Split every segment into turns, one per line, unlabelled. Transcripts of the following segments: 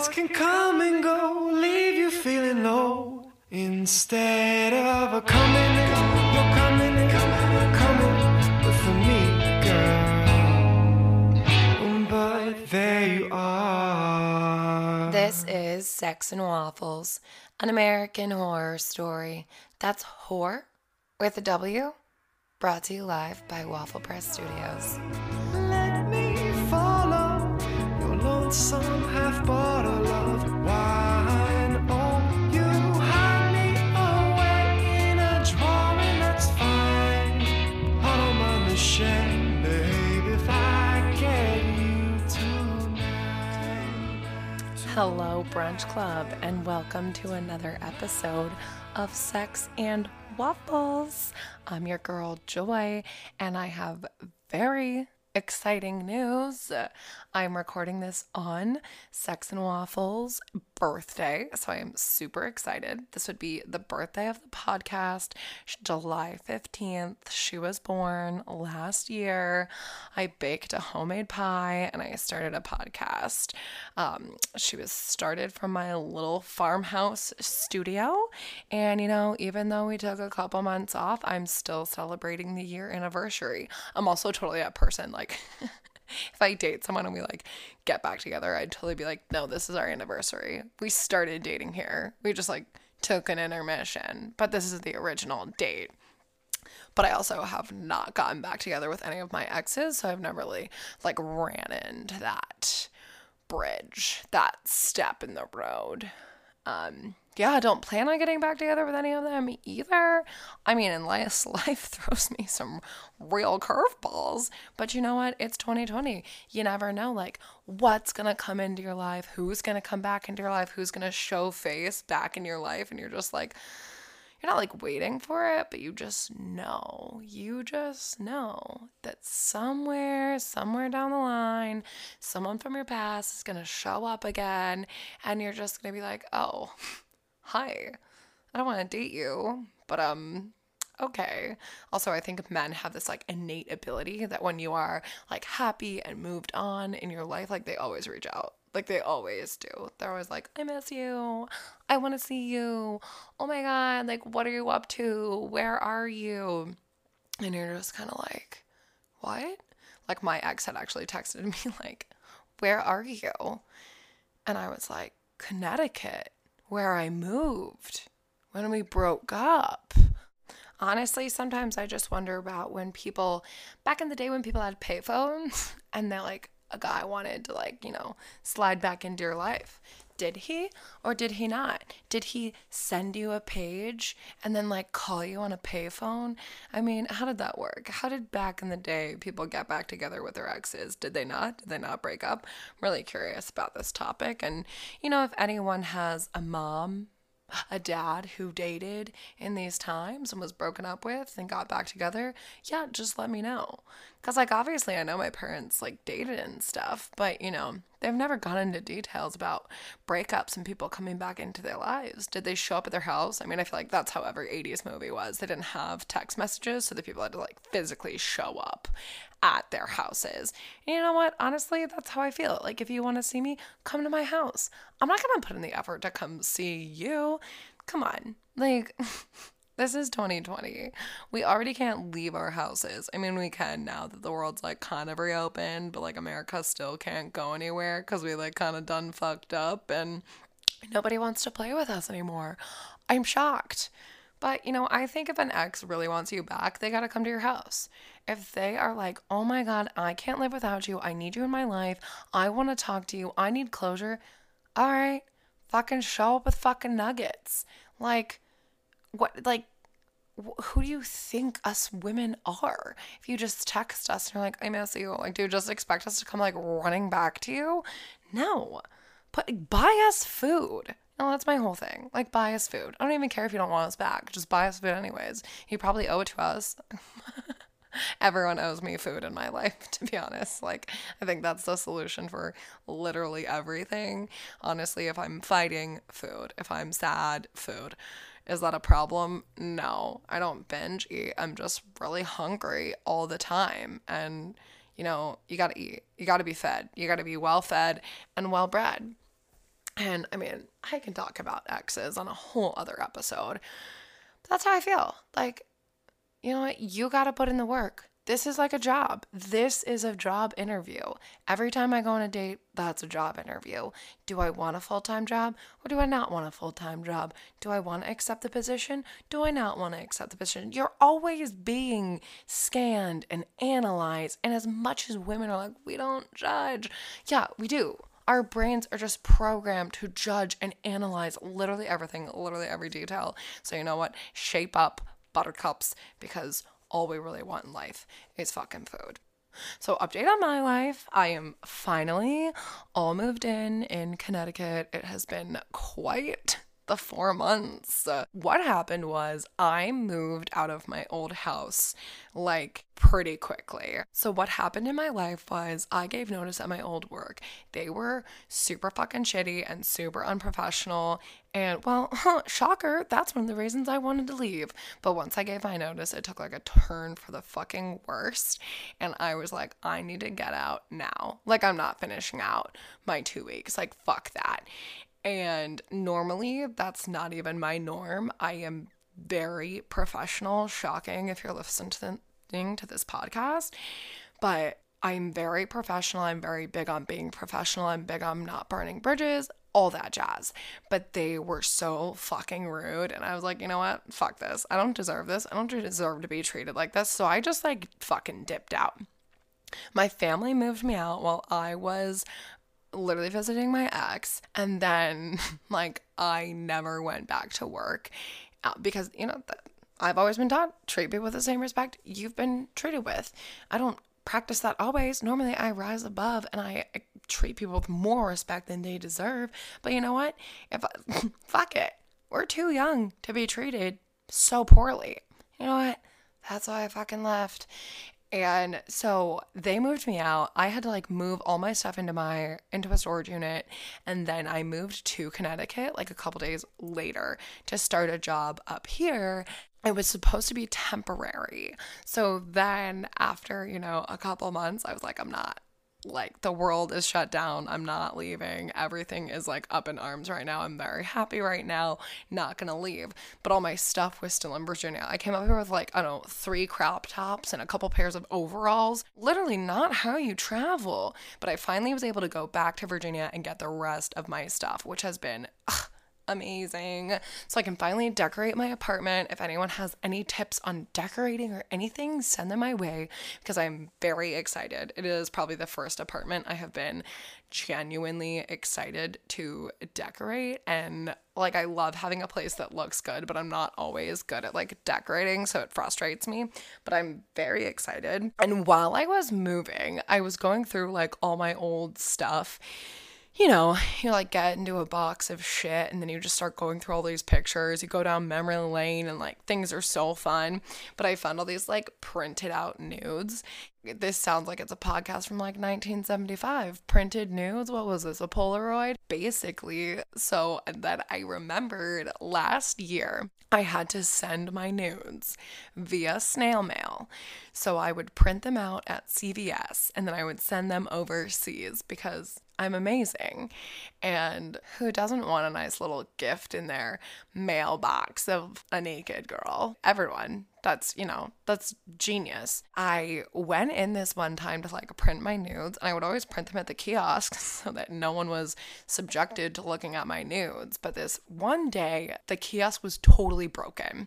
thoughts can come and go, leave you feeling low. Instead of a coming you're coming and coming, coming with me, girl. But there you are.
This is Sex and Waffles, an American horror story. That's whore with a W, brought to you live by Waffle Press Studios.
Let me follow your lonesome
Hello, Brunch Club, and welcome to another episode of Sex and Waffles. I'm your girl, Joy, and I have very exciting news. I'm recording this on Sex and Waffles birthday, so I am super excited. This would be the birthday of the podcast, July 15th. She was born last year. I baked a homemade pie and I started a podcast. Um, she was started from my little farmhouse studio. And, you know, even though we took a couple months off, I'm still celebrating the year anniversary. I'm also totally a person like, if I date someone and we like get back together, I'd totally be like, no, this is our anniversary. We started dating here. We just like took an intermission, but this is the original date but I also have not gotten back together with any of my exes, so I've never really like ran into that bridge, that step in the road. Um, yeah, I don't plan on getting back together with any of them either. I mean, unless life throws me some real curveballs. But you know what? It's 2020. You never know, like, what's gonna come into your life, who's gonna come back into your life, who's gonna show face back in your life, and you're just like, you're not like waiting for it, but you just know. You just know that somewhere, somewhere down the line, someone from your past is going to show up again, and you're just going to be like, oh, hi, I don't want to date you, but um, okay. Also, I think men have this like innate ability that when you are like happy and moved on in your life, like they always reach out. Like they always do. They're always like, I miss you. I want to see you. Oh my God. Like, what are you up to? Where are you? And you're just kind of like, what? Like, my ex had actually texted me, like, where are you? And I was like, Connecticut, where I moved when we broke up. Honestly, sometimes I just wonder about when people, back in the day when people had payphones and they're like, a guy wanted to, like, you know, slide back into your life. Did he or did he not? Did he send you a page and then like call you on a payphone? I mean, how did that work? How did back in the day people get back together with their exes? Did they not? Did they not break up? I'm really curious about this topic. And, you know, if anyone has a mom a dad who dated in these times and was broken up with and got back together, yeah, just let me know. Because, like, obviously, I know my parents, like, dated and stuff, but, you know, they've never gone into details about breakups and people coming back into their lives. Did they show up at their house? I mean, I feel like that's how every 80s movie was. They didn't have text messages, so the people had to, like, physically show up at their houses. And you know what? Honestly, that's how I feel. Like, if you want to see me, come to my house. I'm not going to put in the effort to come see you. Come on. Like, this is 2020. We already can't leave our houses. I mean, we can now that the world's like kind of reopened, but like America still can't go anywhere because we like kind of done fucked up and nobody wants to play with us anymore. I'm shocked. But, you know, I think if an ex really wants you back, they got to come to your house. If they are like, oh my God, I can't live without you. I need you in my life. I want to talk to you. I need closure. All right, fucking show up with fucking nuggets. Like, what, like, wh- who do you think us women are? If you just text us and you're like, I miss you, like, do you just expect us to come like running back to you? No. Put buy us food. No, that's my whole thing. Like, buy us food. I don't even care if you don't want us back. Just buy us food anyways. You probably owe it to us. Everyone owes me food in my life, to be honest. Like, I think that's the solution for literally everything. Honestly, if I'm fighting, food. If I'm sad, food. Is that a problem? No, I don't binge eat. I'm just really hungry all the time. And, you know, you gotta eat. You gotta be fed. You gotta be well fed and well bred. And I mean, I can talk about exes on a whole other episode. But that's how I feel. Like, you know what? You got to put in the work. This is like a job. This is a job interview. Every time I go on a date, that's a job interview. Do I want a full time job or do I not want a full time job? Do I want to accept the position? Do I not want to accept the position? You're always being scanned and analyzed. And as much as women are like, we don't judge, yeah, we do. Our brains are just programmed to judge and analyze literally everything, literally every detail. So, you know what? Shape up, buttercups, because all we really want in life is fucking food. So, update on my life. I am finally all moved in in Connecticut. It has been quite the four months. What happened was I moved out of my old house like pretty quickly. So, what happened in my life was I gave notice at my old work. They were super fucking shitty and super unprofessional. And well, huh, shocker, that's one of the reasons I wanted to leave. But once I gave my notice, it took like a turn for the fucking worst. And I was like, I need to get out now. Like, I'm not finishing out my two weeks. Like, fuck that. And normally, that's not even my norm. I am very professional, shocking if you're listening to this podcast, but I'm very professional. I'm very big on being professional. I'm big on not burning bridges, all that jazz. But they were so fucking rude. And I was like, you know what? Fuck this. I don't deserve this. I don't deserve to be treated like this. So I just like fucking dipped out. My family moved me out while I was literally visiting my ex and then like I never went back to work uh, because you know I've always been taught treat people with the same respect you've been treated with. I don't practice that always. Normally I rise above and I treat people with more respect than they deserve. But you know what? If I, fuck it. We're too young to be treated so poorly. You know what? That's why I fucking left. And so they moved me out. I had to like move all my stuff into my into a storage unit and then I moved to Connecticut like a couple days later to start a job up here. It was supposed to be temporary. So then after, you know, a couple months, I was like I'm not like the world is shut down. I'm not leaving. Everything is like up in arms right now. I'm very happy right now. Not gonna leave. But all my stuff was still in Virginia. I came up here with like, I don't know, three crop tops and a couple pairs of overalls. Literally not how you travel. But I finally was able to go back to Virginia and get the rest of my stuff, which has been ugh, amazing. So I can finally decorate my apartment. If anyone has any tips on decorating or anything, send them my way because I'm very excited. It is probably the first apartment I have been genuinely excited to decorate and like I love having a place that looks good, but I'm not always good at like decorating, so it frustrates me, but I'm very excited. And while I was moving, I was going through like all my old stuff you know, you like get into a box of shit and then you just start going through all these pictures. You go down memory lane and like things are so fun. But I found all these like printed out nudes. This sounds like it's a podcast from like 1975. Printed nudes? What was this? A Polaroid? Basically. So then I remembered last year I had to send my nudes via snail mail. So I would print them out at CVS and then I would send them overseas because I'm amazing. And who doesn't want a nice little gift in their mailbox of a naked girl? Everyone. That's, you know, that's genius. I went in this one time to like print my nudes, and I would always print them at the kiosk so that no one was subjected to looking at my nudes. But this one day, the kiosk was totally broken.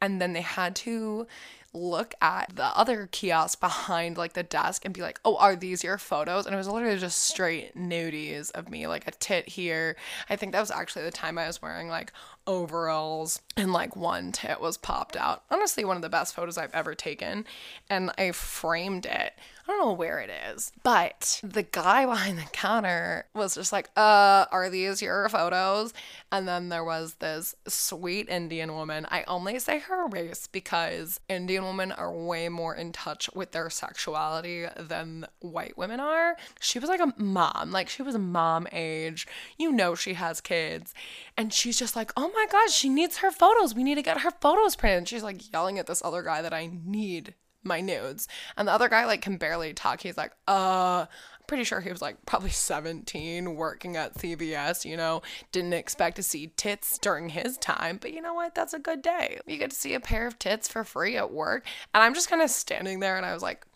And then they had to look at the other kiosk behind like the desk and be like, oh, are these your photos? And it was literally just straight nudies of me, like a tit here. I think that was actually the time I was wearing like overalls and like one tit was popped out. Honestly, one of the best photos I've ever taken. And I framed it I don't know where it is, but the guy behind the counter was just like, uh, are these your photos? And then there was this sweet Indian woman. I only say her race because Indian women are way more in touch with their sexuality than white women are. She was like a mom, like she was a mom age. You know, she has kids. And she's just like, oh my gosh, she needs her photos. We need to get her photos printed. She's like yelling at this other guy that I need my nudes. And the other guy like can barely talk. He's like, uh, pretty sure he was like probably 17 working at CVS, you know, didn't expect to see tits during his time, but you know what? That's a good day. You get to see a pair of tits for free at work. And I'm just kind of standing there and I was like,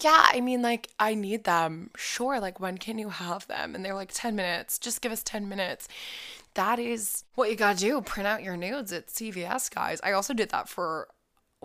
yeah, I mean, like, I need them. Sure, like, when can you have them? And they're like, 10 minutes. Just give us 10 minutes. That is what you gotta do. Print out your nudes at CVS, guys. I also did that for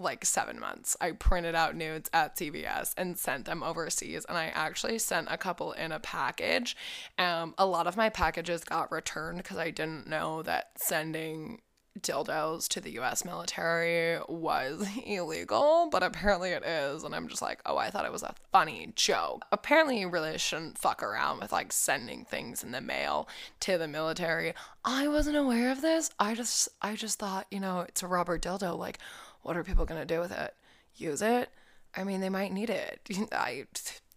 like seven months. I printed out nudes at CVS and sent them overseas. And I actually sent a couple in a package. Um, a lot of my packages got returned because I didn't know that sending dildos to the US military was illegal, but apparently it is. And I'm just like, oh, I thought it was a funny joke. Apparently, you really shouldn't fuck around with like sending things in the mail to the military. I wasn't aware of this. I just, I just thought, you know, it's a rubber dildo. Like, what are people gonna do with it? Use it? I mean, they might need it. I,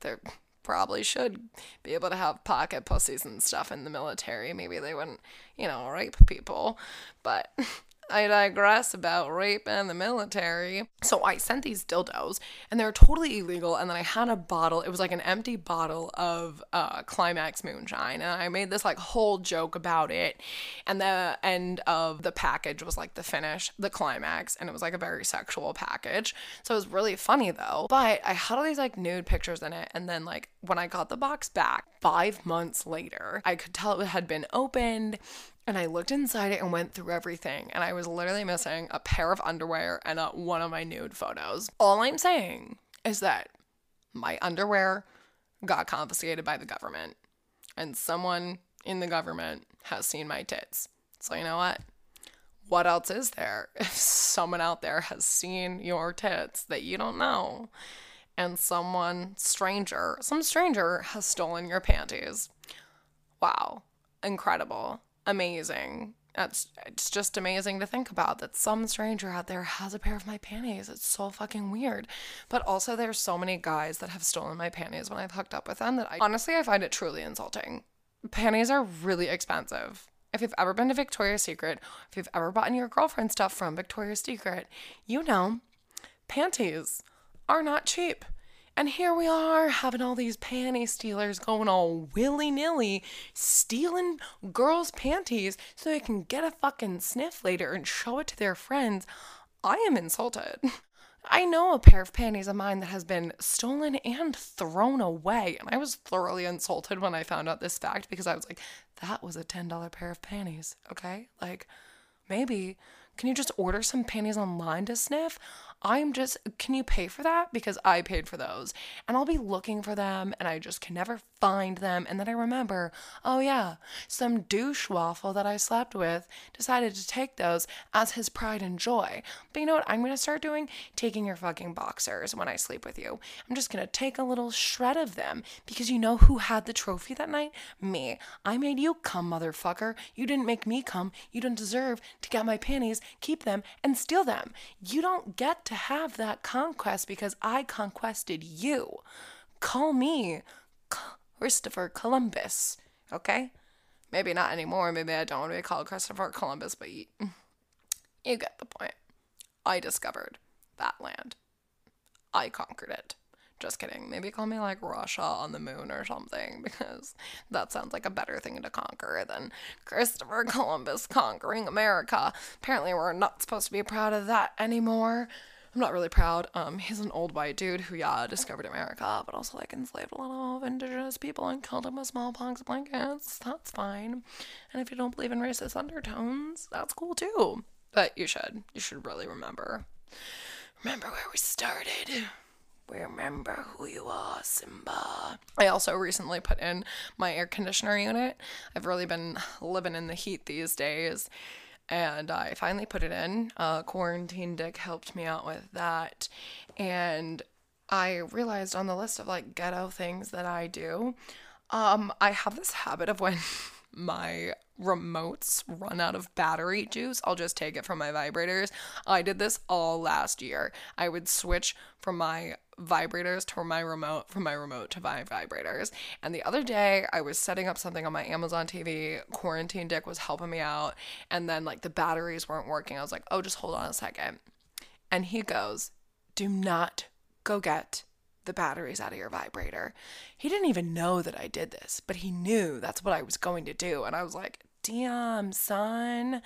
they're probably should be able to have pocket pussies and stuff in the military. Maybe they wouldn't, you know, rape people. But I digress about rape and the military. So I sent these dildos and they were totally illegal. And then I had a bottle, it was like an empty bottle of uh, Climax moonshine. And I made this like whole joke about it. And the end of the package was like the finish, the climax. And it was like a very sexual package. So it was really funny though. But I had all these like nude pictures in it. And then like when I got the box back five months later, I could tell it had been opened and I looked inside it and went through everything, and I was literally missing a pair of underwear and one of my nude photos. All I'm saying is that my underwear got confiscated by the government, and someone in the government has seen my tits. So, you know what? What else is there if someone out there has seen your tits that you don't know, and someone stranger, some stranger has stolen your panties? Wow, incredible amazing. That's it's just amazing to think about that some stranger out there has a pair of my panties. It's so fucking weird. But also there's so many guys that have stolen my panties when I've hooked up with them that I honestly I find it truly insulting. Panties are really expensive. If you've ever been to Victoria's Secret, if you've ever bought your girlfriend stuff from Victoria's Secret, you know panties are not cheap. And here we are having all these panty stealers going all willy nilly, stealing girls' panties so they can get a fucking sniff later and show it to their friends. I am insulted. I know a pair of panties of mine that has been stolen and thrown away. And I was thoroughly insulted when I found out this fact because I was like, that was a $10 pair of panties, okay? Like, maybe. Can you just order some panties online to sniff? I'm just, can you pay for that? Because I paid for those. And I'll be looking for them and I just can never find them. And then I remember, oh yeah, some douche waffle that I slept with decided to take those as his pride and joy. But you know what I'm going to start doing? Taking your fucking boxers when I sleep with you. I'm just going to take a little shred of them because you know who had the trophy that night? Me. I made you come, motherfucker. You didn't make me come. You don't deserve to get my panties, keep them, and steal them. You don't get to to have that conquest because I conquested you. Call me Christopher Columbus, okay? Maybe not anymore. Maybe I don't want to be called Christopher Columbus, but you, you get the point. I discovered that land. I conquered it. Just kidding. Maybe call me like Russia on the moon or something because that sounds like a better thing to conquer than Christopher Columbus conquering America. Apparently, we're not supposed to be proud of that anymore. I'm not really proud. Um, he's an old white dude who, yeah, discovered America, but also like enslaved a lot of indigenous people and killed them with smallpox blankets. That's fine. And if you don't believe in racist undertones, that's cool too. But you should. You should really remember. Remember where we started. Remember who you are, Simba. I also recently put in my air conditioner unit. I've really been living in the heat these days and I finally put it in. Uh, Quarantine Dick helped me out with that, and I realized on the list of like ghetto things that I do, um, I have this habit of when my remotes run out of battery juice, I'll just take it from my vibrators. I did this all last year. I would switch from my vibrators to my remote, from my remote to my vibrators. And the other day, I was setting up something on my Amazon TV. Quarantine Dick was helping me out. And then, like, the batteries weren't working. I was like, oh, just hold on a second. And he goes, do not go get the batteries out of your vibrator. He didn't even know that I did this, but he knew that's what I was going to do. And I was like, damn, son,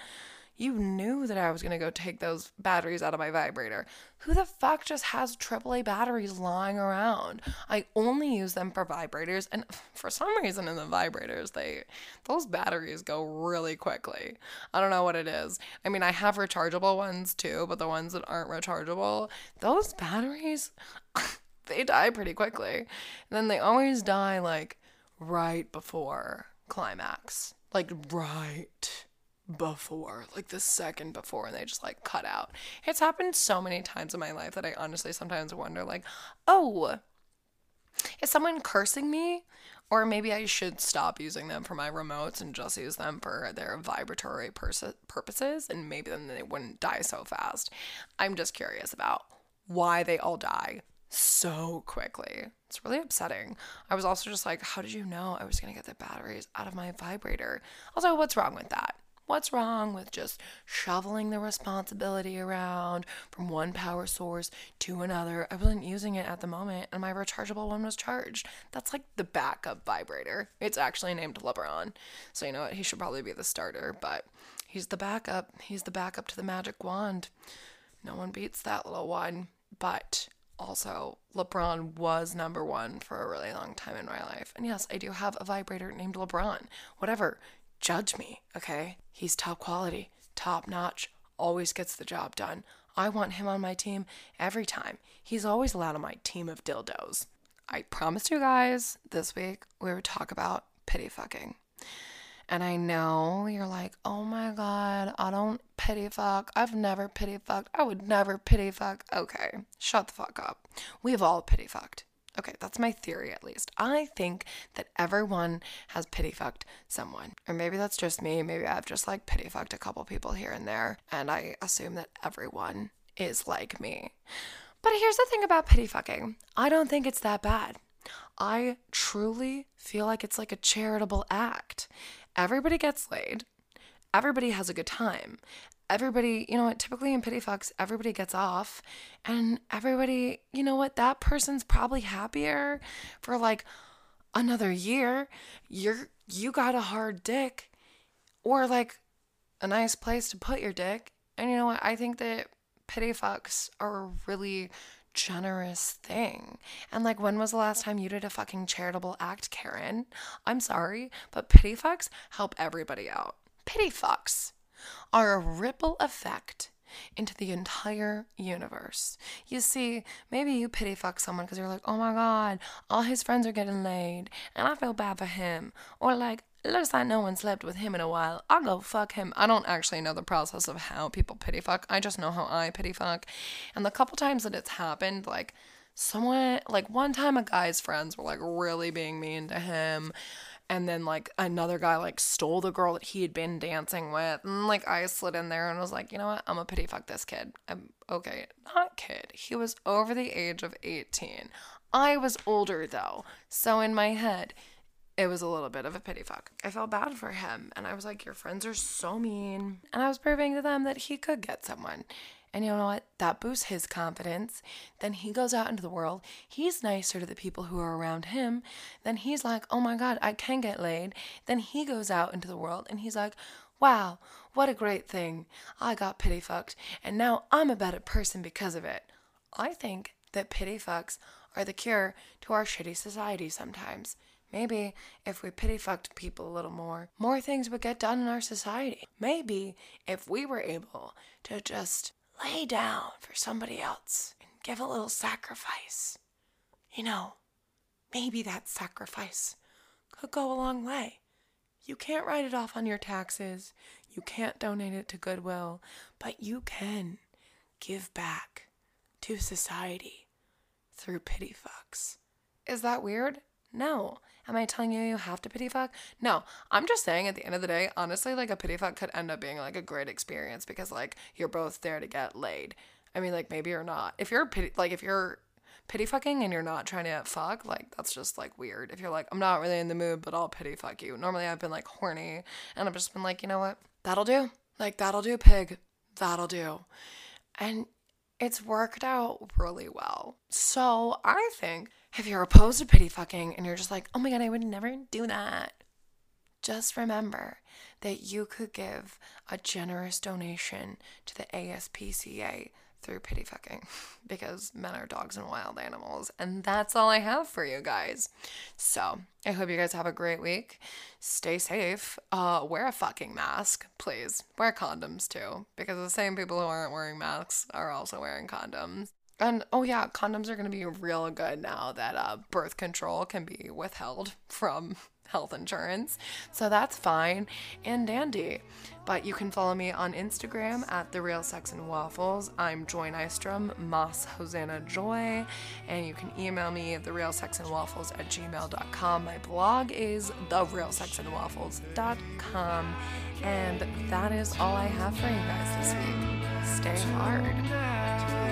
you knew that I was going to go take those batteries out of my vibrator. Who the fuck just has AAA batteries lying around? I only use them for vibrators, and for some reason in the vibrators, they those batteries go really quickly. I don't know what it is. I mean, I have rechargeable ones too, but the ones that aren't rechargeable, those batteries they die pretty quickly. And then they always die like right before climax. Like right before, like the second before, and they just like cut out. It's happened so many times in my life that I honestly sometimes wonder, like, oh, is someone cursing me? Or maybe I should stop using them for my remotes and just use them for their vibratory pers- purposes, and maybe then they wouldn't die so fast. I'm just curious about why they all die so quickly. It's really upsetting. I was also just like, how did you know I was going to get the batteries out of my vibrator? Also, what's wrong with that? What's wrong with just shoveling the responsibility around from one power source to another? I wasn't using it at the moment, and my rechargeable one was charged. That's like the backup vibrator. It's actually named LeBron. So, you know what? He should probably be the starter, but he's the backup. He's the backup to the magic wand. No one beats that little one. But also, LeBron was number one for a really long time in my life. And yes, I do have a vibrator named LeBron. Whatever judge me, okay? He's top quality, top notch, always gets the job done. I want him on my team every time. He's always allowed on my team of dildos. I promised you guys this week we would talk about pity fucking. And I know you're like, oh my God, I don't pity fuck. I've never pity fucked. I would never pity fuck. Okay, shut the fuck up. We've all pity fucked. Okay, that's my theory at least. I think that everyone has pity fucked someone. Or maybe that's just me. Maybe I've just like pity fucked a couple people here and there. And I assume that everyone is like me. But here's the thing about pity fucking I don't think it's that bad. I truly feel like it's like a charitable act. Everybody gets laid, everybody has a good time everybody, you know what, typically in pity fucks, everybody gets off and everybody, you know what, that person's probably happier for like another year. You're you got a hard dick or like a nice place to put your dick. And you know what, I think that pity fucks are a really generous thing. And like, when was the last time you did a fucking charitable act, Karen? I'm sorry, but pity fucks help everybody out. Pity fucks are a ripple effect into the entire universe. You see, maybe you pity fuck someone because you're like, oh my god, all his friends are getting laid, and I feel bad for him. Or like, looks like no one slept with him in a while. I'll go fuck him. I don't actually know the process of how people pity fuck. I just know how I pity fuck. And the couple times that it's happened, like, someone, like, one time a guy's friends were like really being mean to him and then like another guy like stole the girl that he had been dancing with and like i slid in there and was like you know what i'm a pity fuck this kid i'm okay not kid he was over the age of 18 i was older though so in my head it was a little bit of a pity fuck. I felt bad for him and I was like, Your friends are so mean. And I was proving to them that he could get someone. And you know what? That boosts his confidence. Then he goes out into the world. He's nicer to the people who are around him. Then he's like, oh my God, I can get laid. Then he goes out into the world and he's like, wow, what a great thing. I got pity fucked. And now I'm a better person because of it. I think that pity fucks are the cure to our shitty society sometimes. Maybe if we pity fucked people a little more, more things would get done in our society. Maybe if we were able to just lay down for somebody else and give a little sacrifice. You know, maybe that sacrifice could go a long way. You can't write it off on your taxes, you can't donate it to Goodwill, but you can give back to society through pity fucks. Is that weird? No. Am I telling you you have to pity fuck? No. I'm just saying at the end of the day, honestly, like a pity fuck could end up being like a great experience because like you're both there to get laid. I mean, like maybe you're not. If you're pity, like if you're pity fucking and you're not trying to fuck, like that's just like weird. If you're like, I'm not really in the mood, but I'll pity fuck you. Normally I've been like horny and I've just been like, you know what? That'll do. Like that'll do, pig. That'll do. And it's worked out really well. So I think if you're opposed to pity fucking and you're just like, oh my God, I would never do that, just remember that you could give a generous donation to the ASPCA through pity fucking because men are dogs and wild animals. And that's all I have for you guys. So I hope you guys have a great week. Stay safe. Uh, wear a fucking mask, please. Wear condoms too, because the same people who aren't wearing masks are also wearing condoms. And oh yeah, condoms are gonna be real good now that uh, birth control can be withheld from health insurance. So that's fine and dandy. But you can follow me on Instagram at The Real Sex and Waffles. I'm Joy Nystrom, Moss Hosanna Joy. And you can email me at TheRealSexandWaffles at gmail.com. My blog is TheRealSexandWaffles.com. And that is all I have for you guys this week. Stay hard.